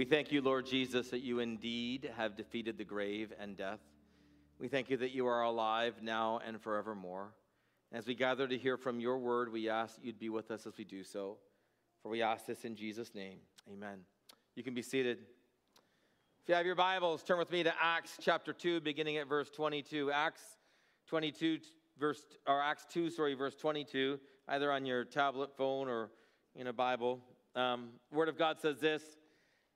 We thank you, Lord Jesus, that you indeed have defeated the grave and death. We thank you that you are alive now and forevermore. As we gather to hear from your word, we ask that you'd be with us as we do so. For we ask this in Jesus' name. Amen. You can be seated. If you have your Bibles, turn with me to Acts chapter 2, beginning at verse 22. Acts 22, verse, or Acts 2, sorry, verse 22, either on your tablet, phone, or in a Bible. Um, Word of God says this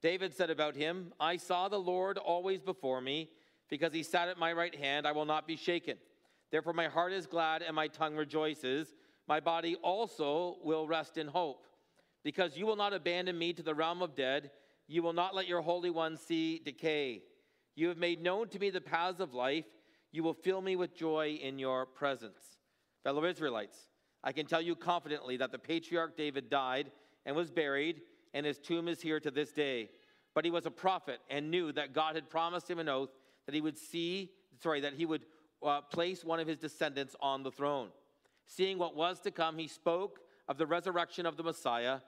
David said about him, I saw the Lord always before me, because he sat at my right hand, I will not be shaken. Therefore, my heart is glad and my tongue rejoices. My body also will rest in hope, because you will not abandon me to the realm of dead. You will not let your Holy One see decay. You have made known to me the paths of life. You will fill me with joy in your presence. Fellow Israelites, I can tell you confidently that the patriarch David died and was buried and his tomb is here to this day. But he was a prophet and knew that God had promised him an oath that he would see, sorry, that he would uh, place one of his descendants on the throne. Seeing what was to come, he spoke of the resurrection of the Messiah,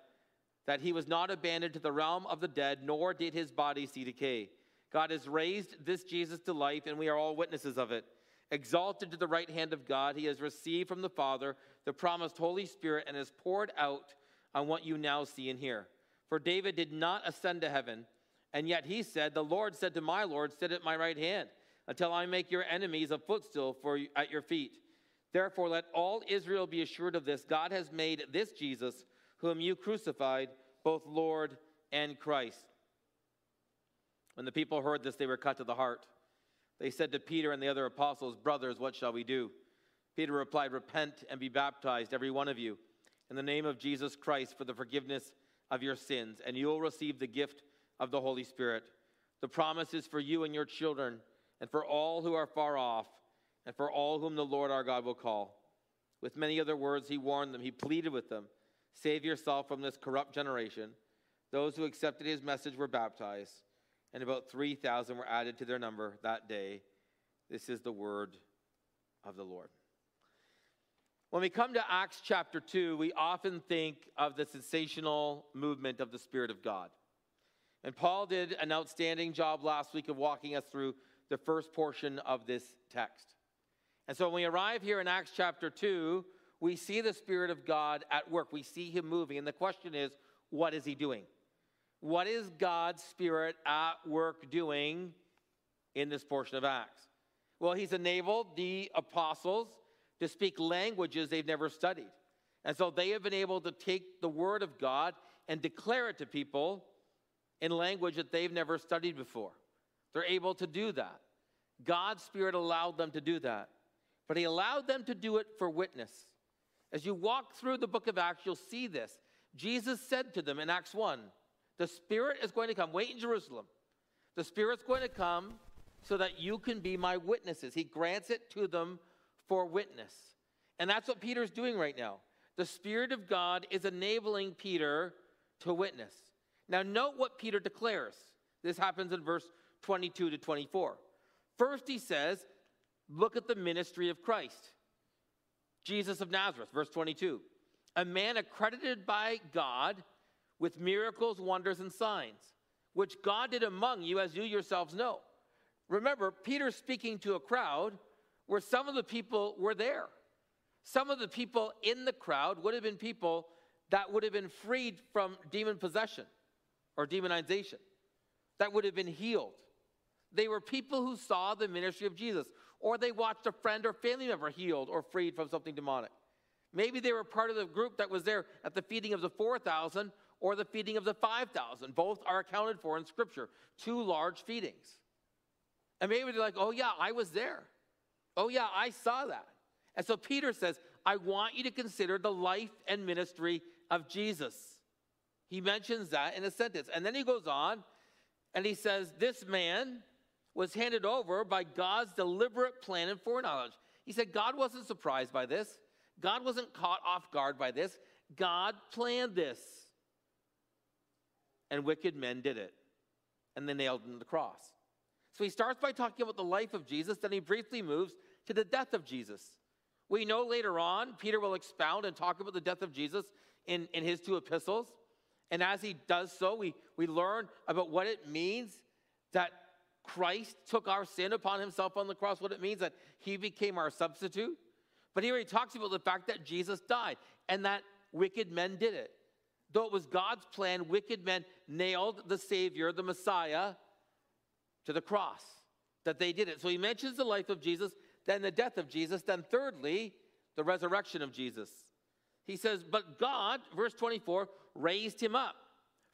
that he was not abandoned to the realm of the dead, nor did his body see decay. God has raised this Jesus to life, and we are all witnesses of it. Exalted to the right hand of God, he has received from the Father the promised Holy Spirit and has poured out on what you now see and hear. For David did not ascend to heaven, and yet he said, The Lord said to my Lord, Sit at my right hand, until I make your enemies a footstool for at your feet. Therefore, let all Israel be assured of this God has made this Jesus, whom you crucified, both Lord and Christ. When the people heard this, they were cut to the heart. They said to Peter and the other apostles, Brothers, what shall we do? Peter replied, Repent and be baptized, every one of you, in the name of Jesus Christ for the forgiveness of your sins, and you will receive the gift of the Holy Spirit. The promise is for you and your children, and for all who are far off, and for all whom the Lord our God will call. With many other words, he warned them, he pleaded with them Save yourself from this corrupt generation. Those who accepted his message were baptized, and about 3,000 were added to their number that day. This is the word of the Lord. When we come to Acts chapter 2, we often think of the sensational movement of the Spirit of God. And Paul did an outstanding job last week of walking us through the first portion of this text. And so when we arrive here in Acts chapter 2, we see the Spirit of God at work. We see him moving. And the question is, what is he doing? What is God's Spirit at work doing in this portion of Acts? Well, he's enabled the apostles to speak languages they've never studied. And so they have been able to take the word of God and declare it to people in language that they've never studied before. They're able to do that. God's Spirit allowed them to do that. But He allowed them to do it for witness. As you walk through the book of Acts, you'll see this. Jesus said to them in Acts 1 The Spirit is going to come. Wait in Jerusalem. The Spirit's going to come so that you can be my witnesses. He grants it to them for witness. And that's what Peter's doing right now. The Spirit of God is enabling Peter to witness. Now, note what Peter declares. This happens in verse 22 to 24. First, he says, Look at the ministry of Christ. Jesus of Nazareth, verse 22. A man accredited by God with miracles, wonders, and signs, which God did among you, as you yourselves know. Remember, Peter's speaking to a crowd where some of the people were there. Some of the people in the crowd would have been people that would have been freed from demon possession or demonization, that would have been healed. They were people who saw the ministry of Jesus, or they watched a friend or family member healed or freed from something demonic. Maybe they were part of the group that was there at the feeding of the 4,000 or the feeding of the 5,000. Both are accounted for in Scripture, two large feedings. And maybe they're like, oh, yeah, I was there. Oh, yeah, I saw that. And so Peter says, I want you to consider the life and ministry of Jesus. He mentions that in a sentence. And then he goes on And he says, This man was handed over by God's deliberate plan and foreknowledge. He said, God wasn't surprised by this. God wasn't caught off guard by this. God planned this. And wicked men did it. And they nailed him to the cross. So he starts by talking about the life of Jesus, then he briefly moves to the death of Jesus. We know later on, Peter will expound and talk about the death of Jesus in, in his two epistles. And as he does so, we, we learn about what it means that Christ took our sin upon himself on the cross, what it means that he became our substitute. But here he talks about the fact that Jesus died and that wicked men did it. Though it was God's plan, wicked men nailed the Savior, the Messiah, to the cross. That they did it. So he mentions the life of Jesus, then the death of Jesus, then thirdly, the resurrection of Jesus. He says, But God, verse 24, raised him up,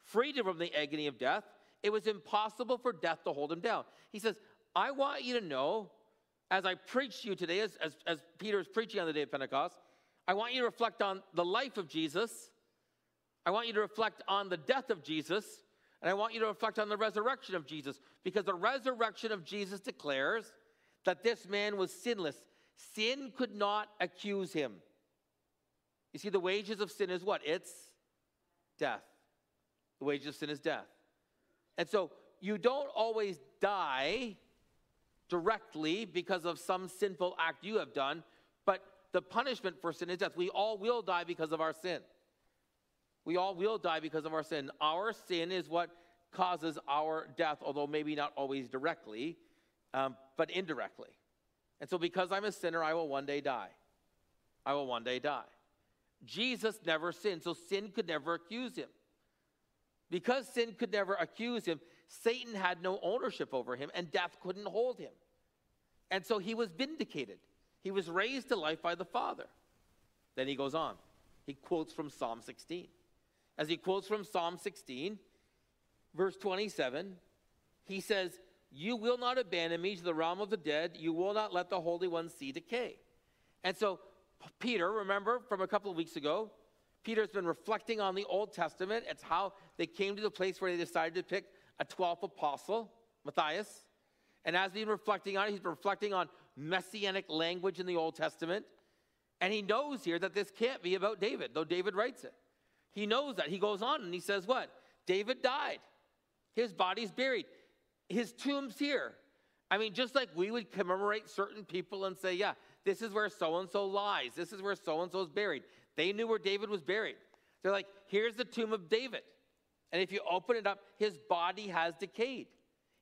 freed him from the agony of death. It was impossible for death to hold him down. He says, I want you to know, as I preach to you today, as, as, as Peter is preaching on the day of Pentecost, I want you to reflect on the life of Jesus. I want you to reflect on the death of Jesus. And I want you to reflect on the resurrection of Jesus. Because the resurrection of Jesus declares that this man was sinless. Sin could not accuse him. You see, the wages of sin is what? It's death. The wages of sin is death. And so you don't always die directly because of some sinful act you have done, but the punishment for sin is death. We all will die because of our sin. We all will die because of our sin. Our sin is what causes our death, although maybe not always directly, um, but indirectly. And so, because I'm a sinner, I will one day die. I will one day die. Jesus never sinned, so sin could never accuse him. Because sin could never accuse him, Satan had no ownership over him, and death couldn't hold him. And so he was vindicated. He was raised to life by the Father. Then he goes on. He quotes from Psalm 16. As he quotes from Psalm 16, verse 27, he says, You will not abandon me to the realm of the dead. You will not let the Holy One see decay. And so, Peter, remember from a couple of weeks ago, Peter's been reflecting on the Old Testament. It's how they came to the place where they decided to pick a 12th apostle, Matthias. And as he's been reflecting on it, he's reflecting on messianic language in the Old Testament. And he knows here that this can't be about David, though David writes it. He knows that. He goes on and he says, What? David died. His body's buried. His tomb's here. I mean, just like we would commemorate certain people and say, Yeah, this is where so and so lies. This is where so and so is buried. They knew where David was buried. They're like, Here's the tomb of David. And if you open it up, his body has decayed.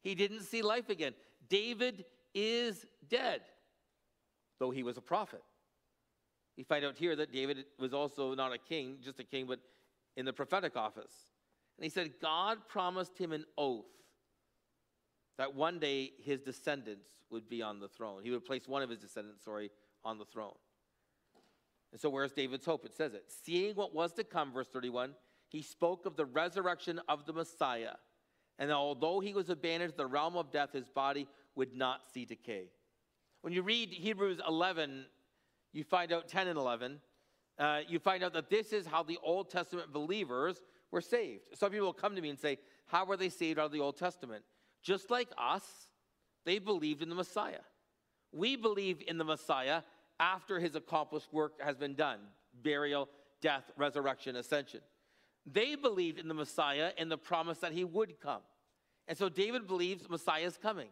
He didn't see life again. David is dead, though he was a prophet. We find out here that David was also not a king, just a king, but in the prophetic office. And he said, God promised him an oath that one day his descendants would be on the throne. He would place one of his descendants, sorry, on the throne. And so, where's David's hope? It says it. Seeing what was to come, verse 31, he spoke of the resurrection of the Messiah. And although he was abandoned to the realm of death, his body would not see decay. When you read Hebrews 11, you find out 10 and 11, uh, you find out that this is how the Old Testament believers were saved. Some people will come to me and say, How were they saved out of the Old Testament? Just like us, they believed in the Messiah. We believe in the Messiah after his accomplished work has been done burial, death, resurrection, ascension. They believed in the Messiah and the promise that he would come. And so David believes Messiah is coming.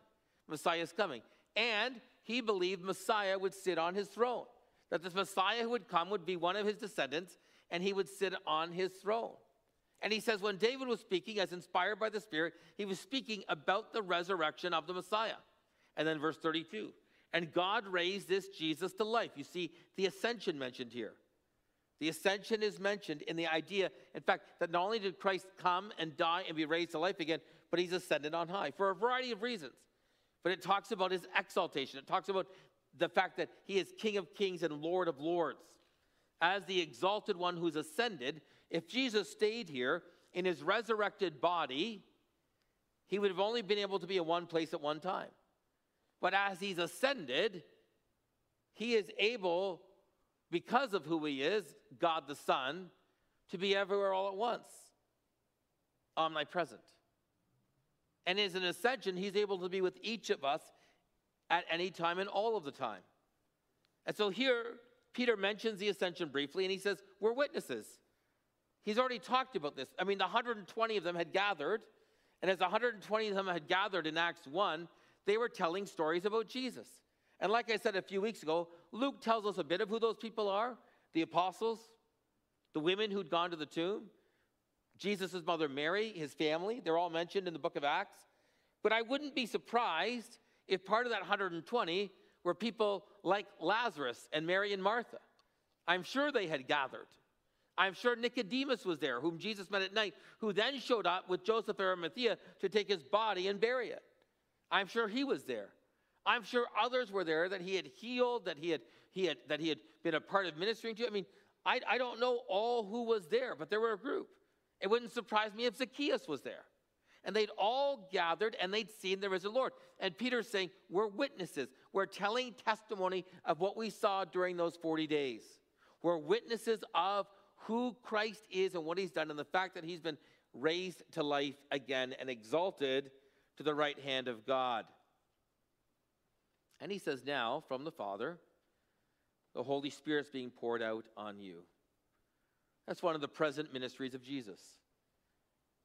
Messiah is coming. And he believed Messiah would sit on his throne, that this Messiah who would come would be one of his descendants and he would sit on his throne. And he says, when David was speaking, as inspired by the Spirit, he was speaking about the resurrection of the Messiah. And then verse 32 and God raised this Jesus to life. You see the ascension mentioned here. The ascension is mentioned in the idea, in fact, that not only did Christ come and die and be raised to life again, but he's ascended on high for a variety of reasons. But it talks about his exaltation, it talks about the fact that he is King of kings and Lord of lords. As the exalted one who's ascended, if Jesus stayed here in his resurrected body, he would have only been able to be in one place at one time. But as he's ascended, he is able because of who he is, God the Son, to be everywhere all at once, omnipresent. And as an ascension, he's able to be with each of us at any time and all of the time. And so here, Peter mentions the ascension briefly, and he says, We're witnesses. He's already talked about this. I mean, the 120 of them had gathered, and as 120 of them had gathered in Acts 1, they were telling stories about Jesus. And like I said a few weeks ago, Luke tells us a bit of who those people are the apostles, the women who'd gone to the tomb, Jesus' mother Mary, his family. They're all mentioned in the book of Acts. But I wouldn't be surprised if part of that 120 were people like Lazarus and Mary and Martha. I'm sure they had gathered. I'm sure Nicodemus was there, whom Jesus met at night, who then showed up with Joseph Arimathea to take his body and bury it. I'm sure he was there. I'm sure others were there that he had healed, that he had, he had, that he had been a part of ministering to. I mean, I, I don't know all who was there, but there were a group. It wouldn't surprise me if Zacchaeus was there. And they'd all gathered and they'd seen the risen Lord. And Peter's saying, We're witnesses. We're telling testimony of what we saw during those 40 days. We're witnesses of who Christ is and what he's done, and the fact that he's been raised to life again and exalted to the right hand of God. And he says, Now, from the Father, the Holy Spirit's being poured out on you. That's one of the present ministries of Jesus.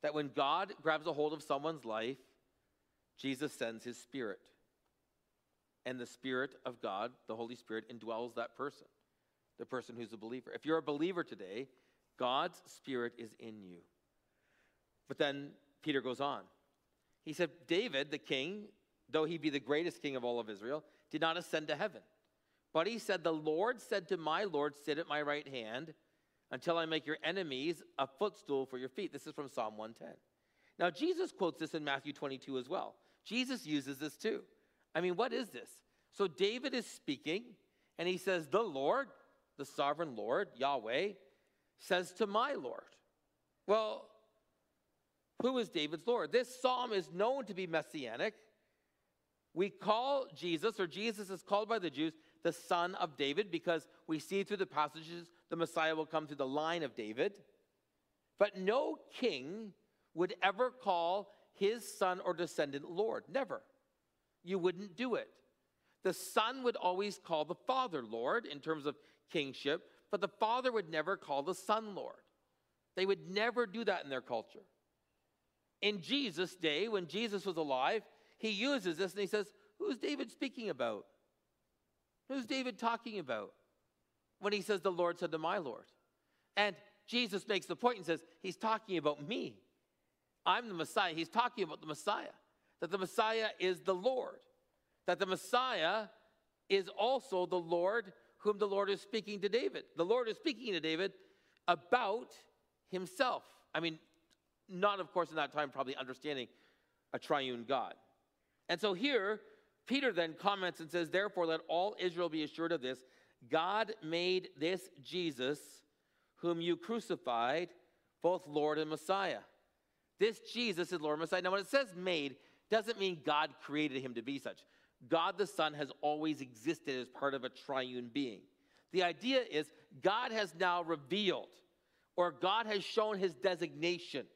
That when God grabs a hold of someone's life, Jesus sends his Spirit. And the Spirit of God, the Holy Spirit, indwells that person the person who's a believer. If you're a believer today, God's Spirit is in you. But then Peter goes on. He said, David, the king, though he be the greatest king of all of Israel, did not ascend to heaven. But he said, The Lord said to my Lord, Sit at my right hand until I make your enemies a footstool for your feet. This is from Psalm 110. Now, Jesus quotes this in Matthew 22 as well. Jesus uses this too. I mean, what is this? So, David is speaking, and he says, The Lord, the sovereign Lord, Yahweh, says to my Lord. Well, who is David's Lord? This psalm is known to be messianic. We call Jesus, or Jesus is called by the Jews, the son of David because we see through the passages the Messiah will come through the line of David. But no king would ever call his son or descendant Lord. Never. You wouldn't do it. The son would always call the father Lord in terms of kingship, but the father would never call the son Lord. They would never do that in their culture. In Jesus' day, when Jesus was alive, he uses this and he says, Who's David speaking about? Who's David talking about when he says, The Lord said to my Lord? And Jesus makes the point and says, He's talking about me. I'm the Messiah. He's talking about the Messiah, that the Messiah is the Lord, that the Messiah is also the Lord whom the Lord is speaking to David. The Lord is speaking to David about himself. I mean, not, of course, in that time, probably understanding a triune God. And so here, Peter then comments and says, Therefore, let all Israel be assured of this God made this Jesus, whom you crucified, both Lord and Messiah. This Jesus is Lord and Messiah. Now, when it says made, doesn't mean God created him to be such. God the Son has always existed as part of a triune being. The idea is God has now revealed, or God has shown his designation.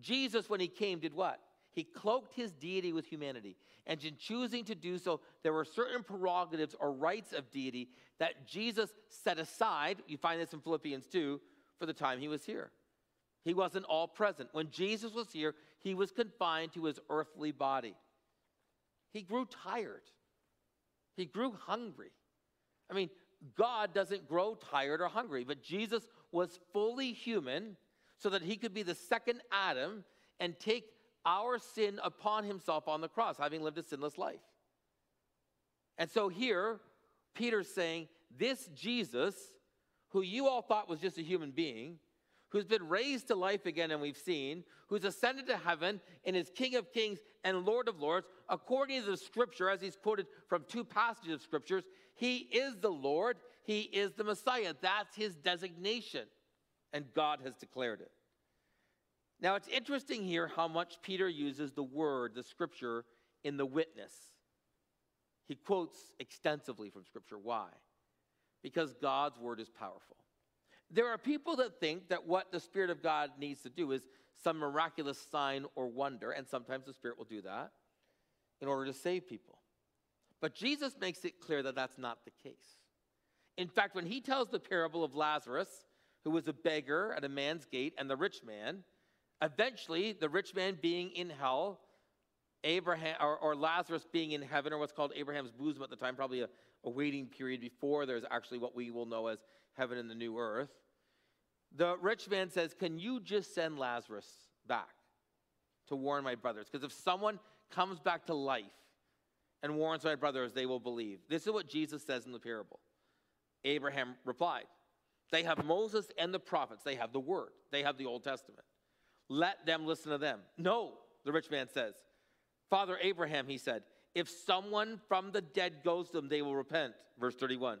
Jesus, when he came, did what? He cloaked his deity with humanity. And in choosing to do so, there were certain prerogatives or rights of deity that Jesus set aside. You find this in Philippians 2 for the time he was here. He wasn't all present. When Jesus was here, he was confined to his earthly body. He grew tired, he grew hungry. I mean, God doesn't grow tired or hungry, but Jesus was fully human so that he could be the second Adam and take our sin upon himself on the cross, having lived a sinless life. And so here, Peter's saying, This Jesus, who you all thought was just a human being, who's been raised to life again, and we've seen, who's ascended to heaven and is King of kings and Lord of lords, according to the scripture, as he's quoted from two passages of scriptures, he is the Lord, he is the Messiah. That's his designation, and God has declared it. Now, it's interesting here how much Peter uses the word, the scripture, in the witness. He quotes extensively from scripture. Why? Because God's word is powerful. There are people that think that what the Spirit of God needs to do is some miraculous sign or wonder, and sometimes the Spirit will do that in order to save people. But Jesus makes it clear that that's not the case. In fact, when he tells the parable of Lazarus, who was a beggar at a man's gate, and the rich man, eventually the rich man being in hell, Abraham or, or Lazarus being in heaven, or what's called Abraham's bosom at the time, probably a, a waiting period before there's actually what we will know as heaven and the new earth. The rich man says, Can you just send Lazarus back to warn my brothers? Because if someone comes back to life and warns my brothers, they will believe. This is what Jesus says in the parable. Abraham replied, They have Moses and the prophets, they have the word, they have the Old Testament. Let them listen to them. No, the rich man says. Father Abraham, he said, if someone from the dead goes to them, they will repent. Verse 31.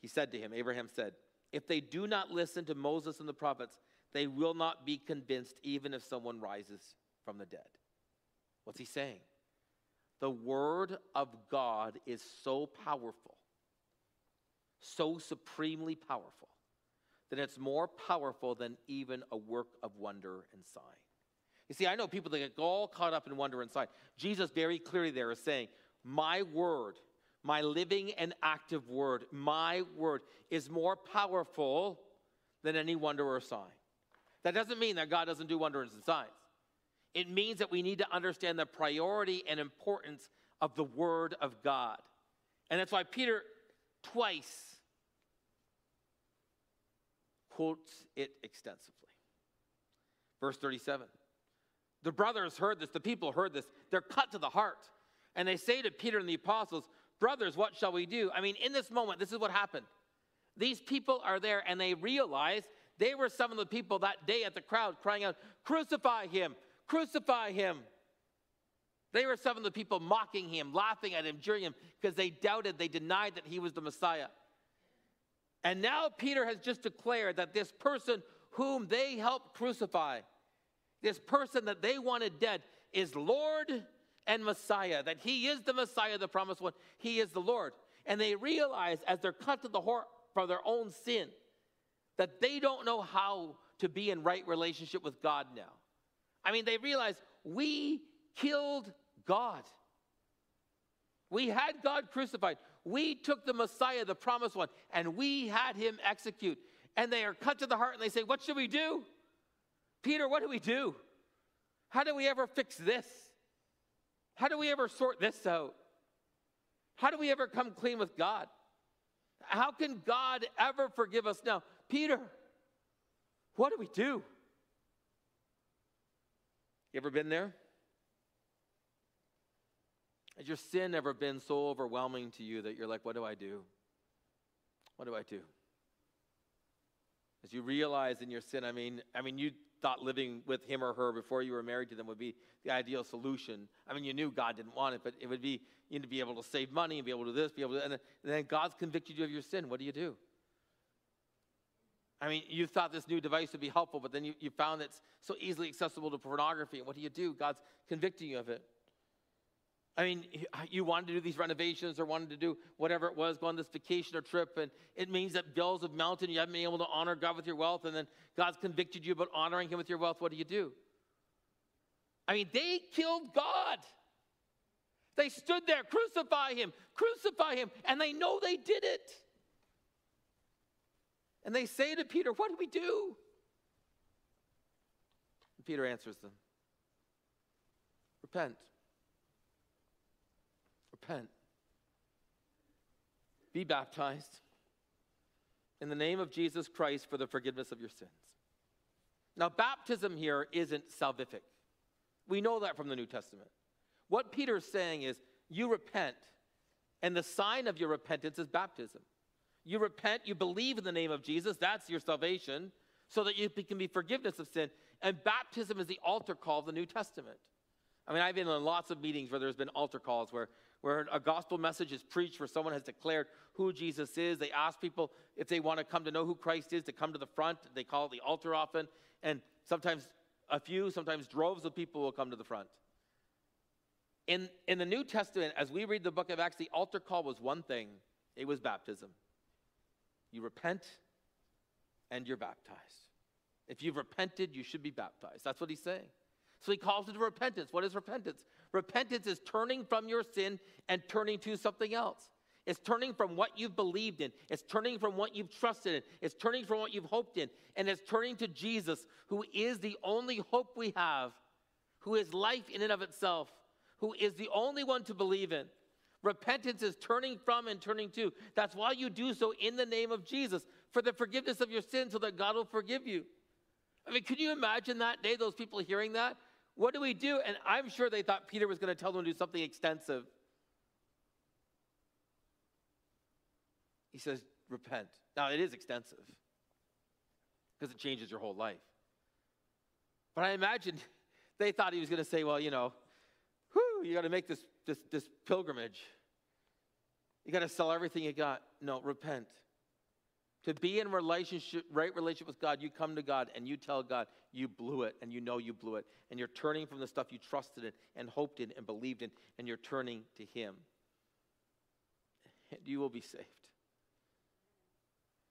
He said to him, Abraham said, If they do not listen to Moses and the prophets, they will not be convinced, even if someone rises from the dead. What's he saying? The word of God is so powerful, so supremely powerful, that it's more powerful than even a work of wonder and sign. You see, I know people that get all caught up in wonder and sign. Jesus very clearly there is saying, My word, my living and active word, my word is more powerful than any wonder or sign. That doesn't mean that God doesn't do wonders and signs. It means that we need to understand the priority and importance of the Word of God. And that's why Peter twice quotes it extensively. Verse 37 The brothers heard this, the people heard this, they're cut to the heart. And they say to Peter and the apostles, Brothers, what shall we do? I mean, in this moment, this is what happened. These people are there and they realize they were some of the people that day at the crowd crying out, Crucify him, Crucify him. They were some of the people mocking him, laughing at him, jeering him, because they doubted, they denied that he was the Messiah. And now Peter has just declared that this person whom they helped crucify, this person that they wanted dead, is Lord and Messiah, that he is the Messiah, the promised one. He is the Lord. And they realize as they're cut to the heart for their own sin that they don't know how to be in right relationship with God now. I mean, they realize we killed God. We had God crucified. We took the Messiah, the promised one, and we had him execute. And they are cut to the heart and they say, What should we do? Peter, what do we do? How do we ever fix this? How do we ever sort this out? How do we ever come clean with God? How can God ever forgive us now? Peter, what do we do? You ever been there? Has your sin ever been so overwhelming to you that you're like, what do I do? What do I do? As you realize in your sin, I mean, I mean, you thought living with him or her before you were married to them would be the ideal solution. I mean, you knew God didn't want it, but it would be you need to be able to save money and be able to do this, be able to, and then God's convicted you of your sin. What do you do? I mean, you thought this new device would be helpful, but then you, you found it's so easily accessible to pornography. And what do you do? God's convicting you of it. I mean, uh, you wanted to do these renovations or wanted to do whatever it was, go on this vacation or trip, and it means that bills have mounted. You haven't been able to honor God with your wealth, and then God's convicted you about honoring Him with your wealth. What do you do? I mean, they killed God. They stood there, crucify Him, crucify Him, and they know they did it. And they say to Peter, What do we do? And Peter answers them Repent. Repent. Be baptized in the name of Jesus Christ for the forgiveness of your sins. Now, baptism here isn't salvific. We know that from the New Testament. What Peter's saying is, you repent, and the sign of your repentance is baptism. You repent, you believe in the name of Jesus, that's your salvation, so that you can be forgiveness of sin. And baptism is the altar call of the New Testament. I mean, I've been in lots of meetings where there's been altar calls where, where a gospel message is preached, where someone has declared who Jesus is. They ask people if they want to come to know who Christ is to come to the front. They call it the altar often. And sometimes a few, sometimes droves of people will come to the front. In, in the New Testament, as we read the book of Acts, the altar call was one thing it was baptism. You repent and you're baptized. If you've repented, you should be baptized. That's what he's saying. So he calls it to repentance. What is repentance? Repentance is turning from your sin and turning to something else. It's turning from what you've believed in. It's turning from what you've trusted in. It's turning from what you've hoped in. And it's turning to Jesus, who is the only hope we have, who is life in and of itself, who is the only one to believe in. Repentance is turning from and turning to. That's why you do so in the name of Jesus, for the forgiveness of your sins, so that God will forgive you. I mean, can you imagine that day, those people hearing that? What do we do? And I'm sure they thought Peter was going to tell them to do something extensive. He says, repent. Now, it is extensive because it changes your whole life. But I imagine they thought he was going to say, well, you know, whew, you got to make this, this, this pilgrimage. You got to sell everything you got. No, repent. To be in relationship, right relationship with God, you come to God and you tell God you blew it and you know you blew it. And you're turning from the stuff you trusted in and hoped in and believed in, and you're turning to Him. And you will be saved.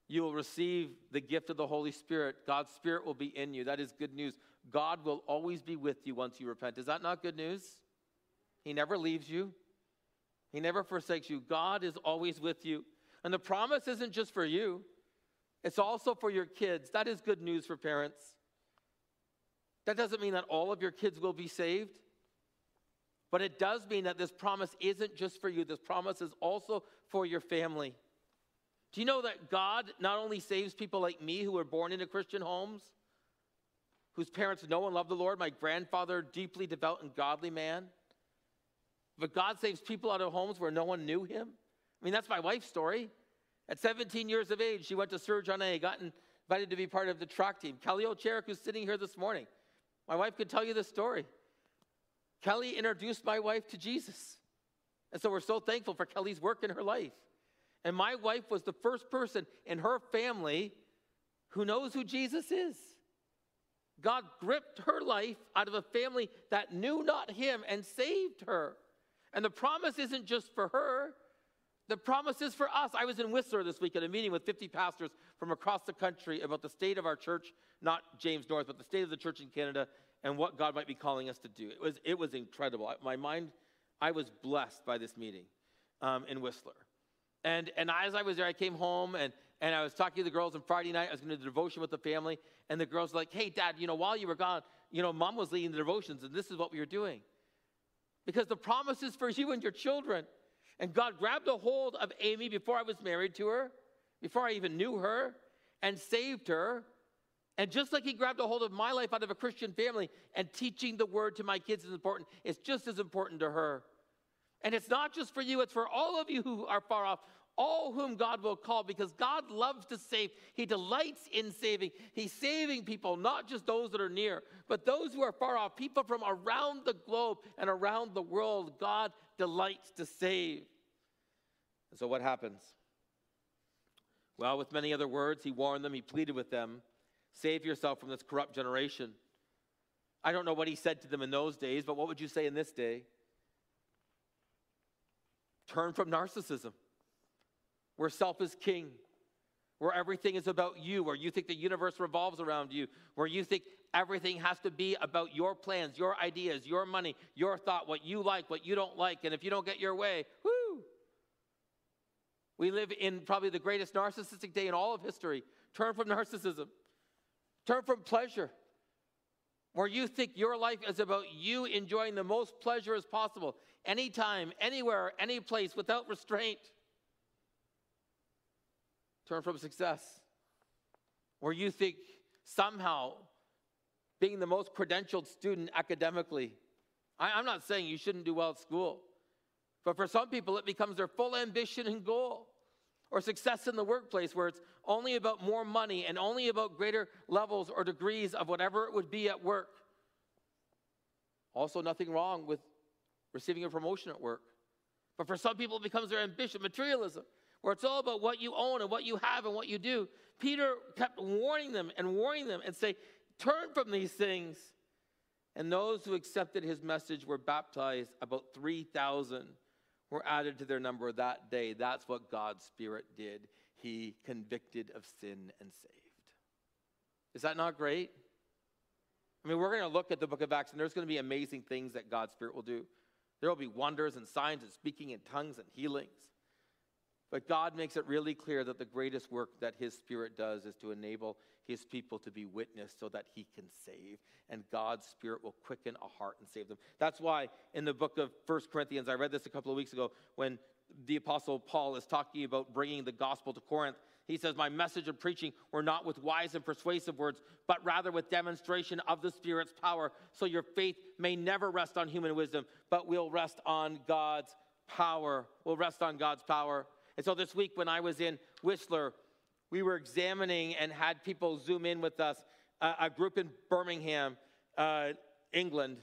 You will receive the gift of the Holy Spirit. God's Spirit will be in you. That is good news. God will always be with you once you repent. Is that not good news? He never leaves you, He never forsakes you. God is always with you. And the promise isn't just for you. It's also for your kids. That is good news for parents. That doesn't mean that all of your kids will be saved, but it does mean that this promise isn't just for you, this promise is also for your family. Do you know that God not only saves people like me who were born into Christian homes, whose parents know and love the Lord, my grandfather, deeply devout and godly man, but God saves people out of homes where no one knew him? I mean, that's my wife's story. At 17 years of age, she went to Sir John A, got invited to be part of the track team. Kelly Ocherek, who's sitting here this morning, my wife could tell you this story. Kelly introduced my wife to Jesus. And so we're so thankful for Kelly's work in her life. And my wife was the first person in her family who knows who Jesus is. God gripped her life out of a family that knew not him and saved her. And the promise isn't just for her, the promise is for us. I was in Whistler this week at a meeting with 50 pastors from across the country about the state of our church, not James North, but the state of the church in Canada and what God might be calling us to do. It was, it was incredible. My mind, I was blessed by this meeting um, in Whistler. And, and as I was there, I came home and, and I was talking to the girls on Friday night. I was going to do devotion with the family. And the girls were like, hey, dad, you know, while you were gone, you know, mom was leading the devotions and this is what we were doing. Because the promise is for you and your children. And God grabbed a hold of Amy before I was married to her, before I even knew her, and saved her. And just like He grabbed a hold of my life out of a Christian family and teaching the word to my kids is important, it's just as important to her. And it's not just for you, it's for all of you who are far off, all whom God will call, because God loves to save. He delights in saving. He's saving people, not just those that are near, but those who are far off, people from around the globe and around the world. God delights to save. And so what happens? Well, with many other words, he warned them, he pleaded with them save yourself from this corrupt generation. I don't know what he said to them in those days, but what would you say in this day? Turn from narcissism, where self is king, where everything is about you, where you think the universe revolves around you, where you think everything has to be about your plans, your ideas, your money, your thought, what you like, what you don't like. And if you don't get your way, whoo! We live in probably the greatest narcissistic day in all of history. Turn from narcissism, turn from pleasure, where you think your life is about you enjoying the most pleasure as possible, anytime, anywhere, any place, without restraint. Turn from success, where you think somehow being the most credentialed student academically. I, am not saying you shouldn't do well at school, but for some people, it becomes their full ambition and goal. Or success in the workplace, where it's only about more money and only about greater levels or degrees of whatever it would be at work. Also, nothing wrong with receiving a promotion at work. But for some people, it becomes their ambition, materialism, where it's all about what you own and what you have and what you do. Peter kept warning them and warning them and say, Turn from these things. And those who accepted his message were baptized. About 3,000 were added to their number that day. That's what God's Spirit did. He convicted of sin and saved. Is that not great? I mean, we're going to look at the book of Acts, and there's going to be amazing things that God's Spirit will do. There will be wonders and signs and speaking in tongues and healings. But God makes it really clear that the greatest work that His Spirit does is to enable His people to be witnessed so that He can save. And God's Spirit will quicken a heart and save them. That's why in the book of First Corinthians, I read this a couple of weeks ago when the Apostle Paul is talking about bringing the gospel to Corinth. He says, My message and preaching were not with wise and persuasive words, but rather with demonstration of the Spirit's power, so your faith may never rest on human wisdom, but will rest on God's power. Will rest on God's power. And so this week, when I was in Whistler, we were examining and had people zoom in with us, uh, a group in Birmingham, uh, England.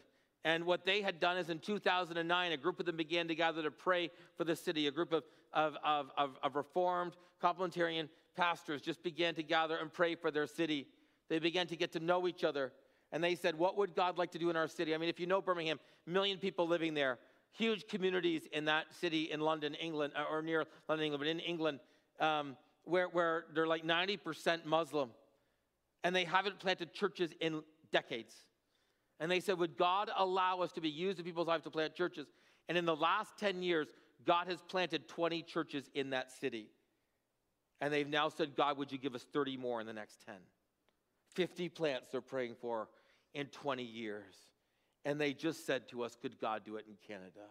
And what they had done is in 2009, a group of them began to gather to pray for the city. A group of, of, of, of, of reformed complementarian pastors just began to gather and pray for their city. They began to get to know each other. And they said, What would God like to do in our city? I mean, if you know Birmingham, million people living there huge communities in that city in London, England, uh, or near London, England, but in England, um, where, where they're like 90% Muslim. And they haven't planted churches in decades. And they said, Would God allow us to be used in people's lives to plant churches? And in the last 10 years, God has planted 20 churches in that city. And they've now said, God, would you give us 30 more in the next 10? 50 plants they're praying for in 20 years. And they just said to us, Could God do it in Canada?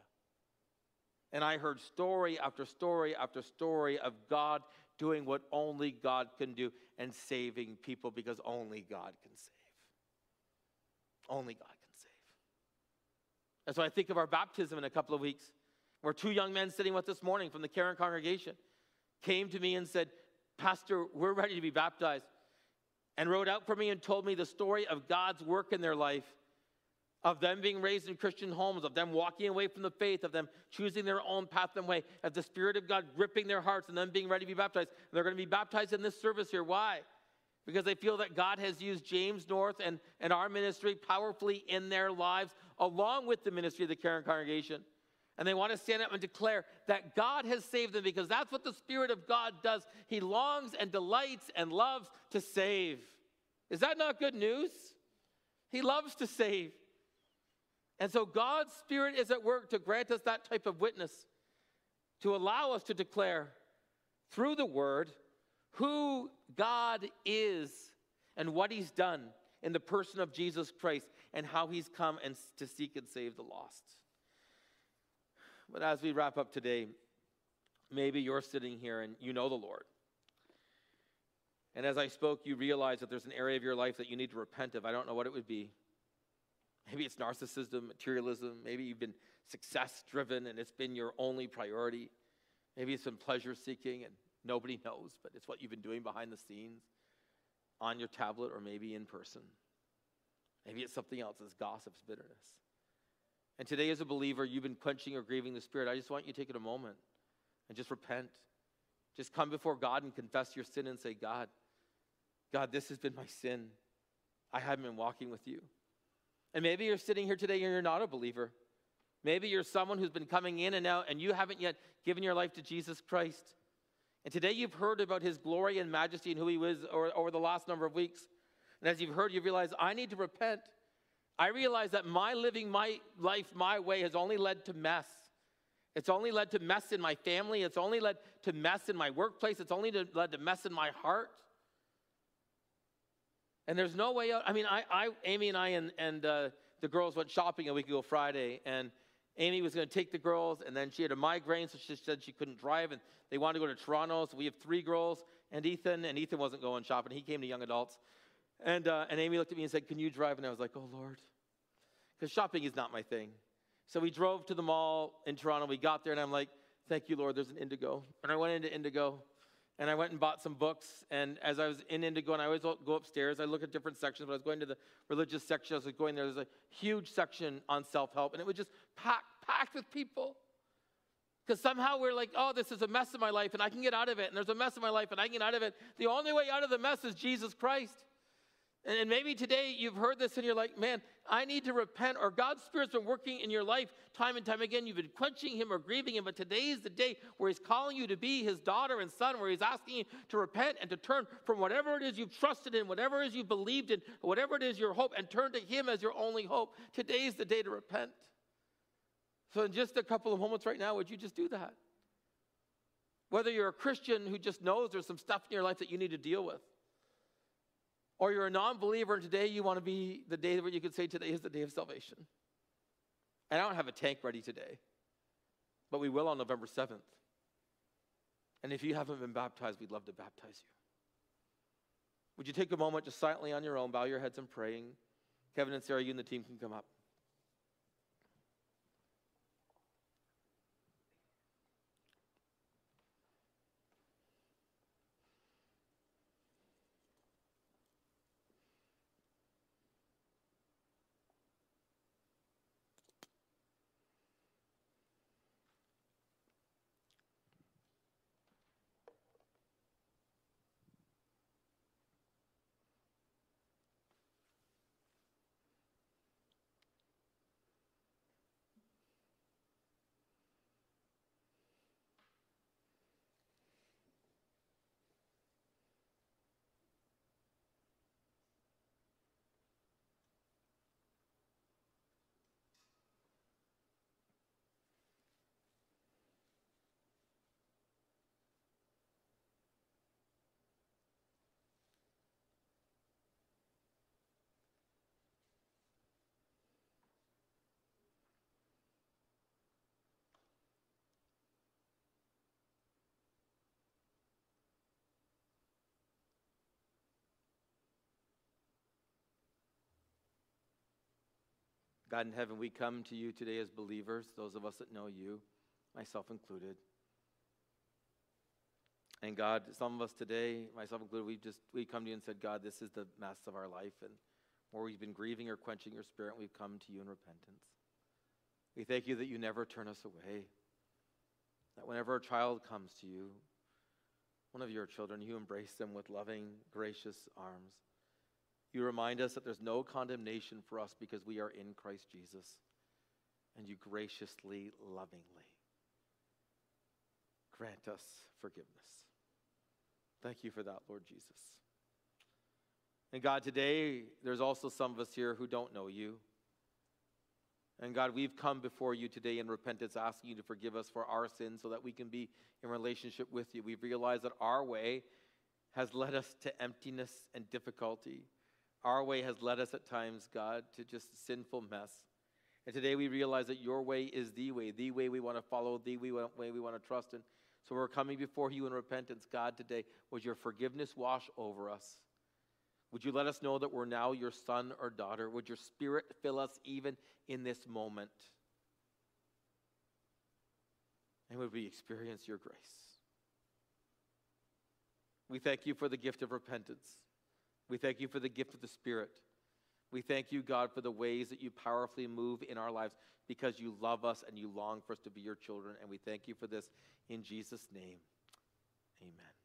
And I heard story after story after story of God doing what only God can do and saving people because only God can save. Only God can save. And so I think of our baptism in a couple of weeks, where two young men sitting with us this morning from the Karen congregation came to me and said, Pastor, we're ready to be baptized. And wrote out for me and told me the story of God's work in their life of them being raised in Christian homes, of them walking away from the faith, of them choosing their own path and way, of the Spirit of God gripping their hearts and them being ready to be baptized. And they're going to be baptized in this service here. Why? Because they feel that God has used James North and, and our ministry powerfully in their lives, along with the ministry of the Karen congregation. And they want to stand up and declare that God has saved them because that's what the Spirit of God does. He longs and delights and loves to save. Is that not good news? He loves to save. And so God's Spirit is at work to grant us that type of witness, to allow us to declare through the Word who God is and what He's done in the person of Jesus Christ and how He's come and to seek and save the lost. But as we wrap up today, maybe you're sitting here and you know the Lord. And as I spoke, you realize that there's an area of your life that you need to repent of. I don't know what it would be. Maybe it's narcissism, materialism. Maybe you've been success driven and it's been your only priority. Maybe it's been pleasure seeking and nobody knows, but it's what you've been doing behind the scenes on your tablet or maybe in person. Maybe it's something else, it's gossip, it's bitterness. And today, as a believer, you've been quenching or grieving the Spirit. I just want you to take it a moment and just repent. Just come before God and confess your sin and say, God, God, this has been my sin. I haven't been walking with you. And maybe you're sitting here today and you're not a believer. Maybe you're someone who's been coming in and out and you haven't yet given your life to Jesus Christ. And today you've heard about his glory and majesty and who he was over, over the last number of weeks. And as you've heard, you realize, I need to repent. I realize that my living my life my way has only led to mess. It's only led to mess in my family. It's only led to mess in my workplace. It's only led to mess in my heart. And there's no way out. I mean, I, I Amy and I and, and uh, the girls went shopping a week ago Friday, and Amy was going to take the girls, and then she had a migraine, so she said she couldn't drive, and they wanted to go to Toronto. So we have three girls and Ethan, and Ethan wasn't going shopping. He came to young adults. And, uh, and Amy looked at me and said, Can you drive? And I was like, Oh, Lord. Because shopping is not my thing. So we drove to the mall in Toronto. We got there, and I'm like, Thank you, Lord, there's an Indigo. And I went into Indigo, and I went and bought some books. And as I was in Indigo, and I always go upstairs, I look at different sections. But I was going to the religious section. I was going there. There's a huge section on self help, and it was just packed, packed with people. Because somehow we're like, oh, this is a mess in my life, and I can get out of it. And there's a mess in my life, and I can get out of it. The only way out of the mess is Jesus Christ. And, maybe today you've heard this and you're like, man, I need to repent, or God's Spirit's been working in your life time and time again. You've been quenching Him or grieving Him, but today is the day where He's calling you to be His daughter and son, where He's asking you to repent and to turn from whatever it is you've trusted in, whatever it is you've believed in, whatever it is your hope, and turn to Him as your only hope. Today is the day to repent. So, in just a couple of moments right now, would you just do that? Whether you're a Christian who just knows there's some stuff in your life that you need to deal with or you're a non believer and today you want to be the day where you could say today is the day of salvation. And I don't have a tank ready today, but we will on November 7th. And if you haven't been baptized, we'd love to baptize you. Would you take a moment just silently on your own, bow your heads and praying? Kevin and Sarah, you and the team can come up. God in heaven, we come to you today as believers, those of us that know you, myself included. And God, some of us today, myself included, we just we come to you and said, God, this is the mess of our life, and where we've been grieving or quenching your spirit, we've come to you in repentance. We thank you that you never turn us away. That whenever a child comes to you, one of your children, you embrace them with loving, gracious arms. You remind us that there's no condemnation for us because we are in Christ Jesus, and you graciously, lovingly grant us forgiveness. Thank you for that, Lord Jesus. And God, today, there's also some of us here who don't know you. And God, we've come before you today in repentance, asking you to forgive us for our sins so that we can be in relationship with you. We've realized that our way has led us to emptiness and difficulty. Our way has led us at times, God, to just sinful mess. And today we realize that your way is the way, the way we want to follow, the way we want to trust in. So we're coming before you in repentance, God, today. Would your forgiveness wash over us? Would you let us know that we're now your son or daughter? Would your spirit fill us even in this moment? And would we experience your grace? We thank you for the gift of repentance. We thank you for the gift of the Spirit. We thank you, God, for the ways that you powerfully move in our lives because you love us and you long for us to be your children. And we thank you for this in Jesus' name. Amen.